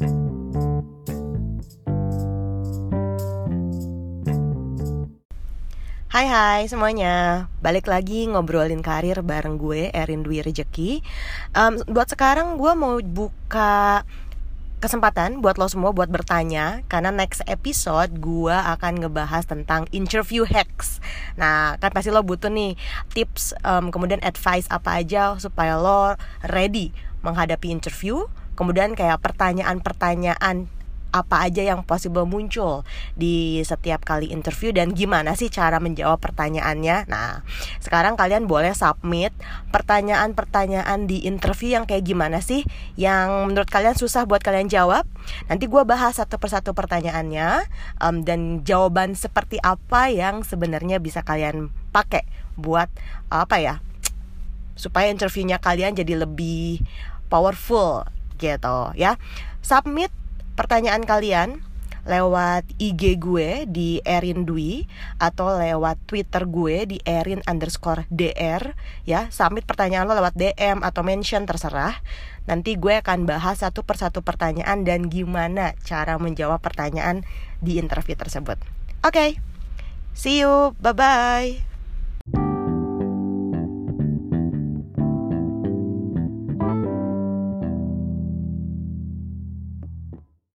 Hai hai semuanya. Balik lagi ngobrolin karir bareng gue Erin Dwi Rejeki. Um, Buat sekarang gue mau buka kesempatan buat lo semua buat bertanya Karena next episode gue akan ngebahas tentang interview hacks. Nah kan pasti lo butuh nih tips um, kemudian advice apa aja supaya lo ready menghadapi interview Kemudian kayak pertanyaan-pertanyaan apa aja yang possible muncul di setiap kali interview dan gimana sih cara menjawab pertanyaannya. Nah, sekarang kalian boleh submit pertanyaan-pertanyaan di interview yang kayak gimana sih yang menurut kalian susah buat kalian jawab. Nanti gue bahas satu persatu pertanyaannya um, dan jawaban seperti apa yang sebenarnya bisa kalian pakai buat apa ya supaya interviewnya kalian jadi lebih powerful gitu ya. Submit pertanyaan kalian lewat IG gue di Erin Dwi atau lewat Twitter gue di Erin underscore DR ya submit pertanyaan lo lewat DM atau mention terserah nanti gue akan bahas satu persatu pertanyaan dan gimana cara menjawab pertanyaan di interview tersebut oke okay. see you bye bye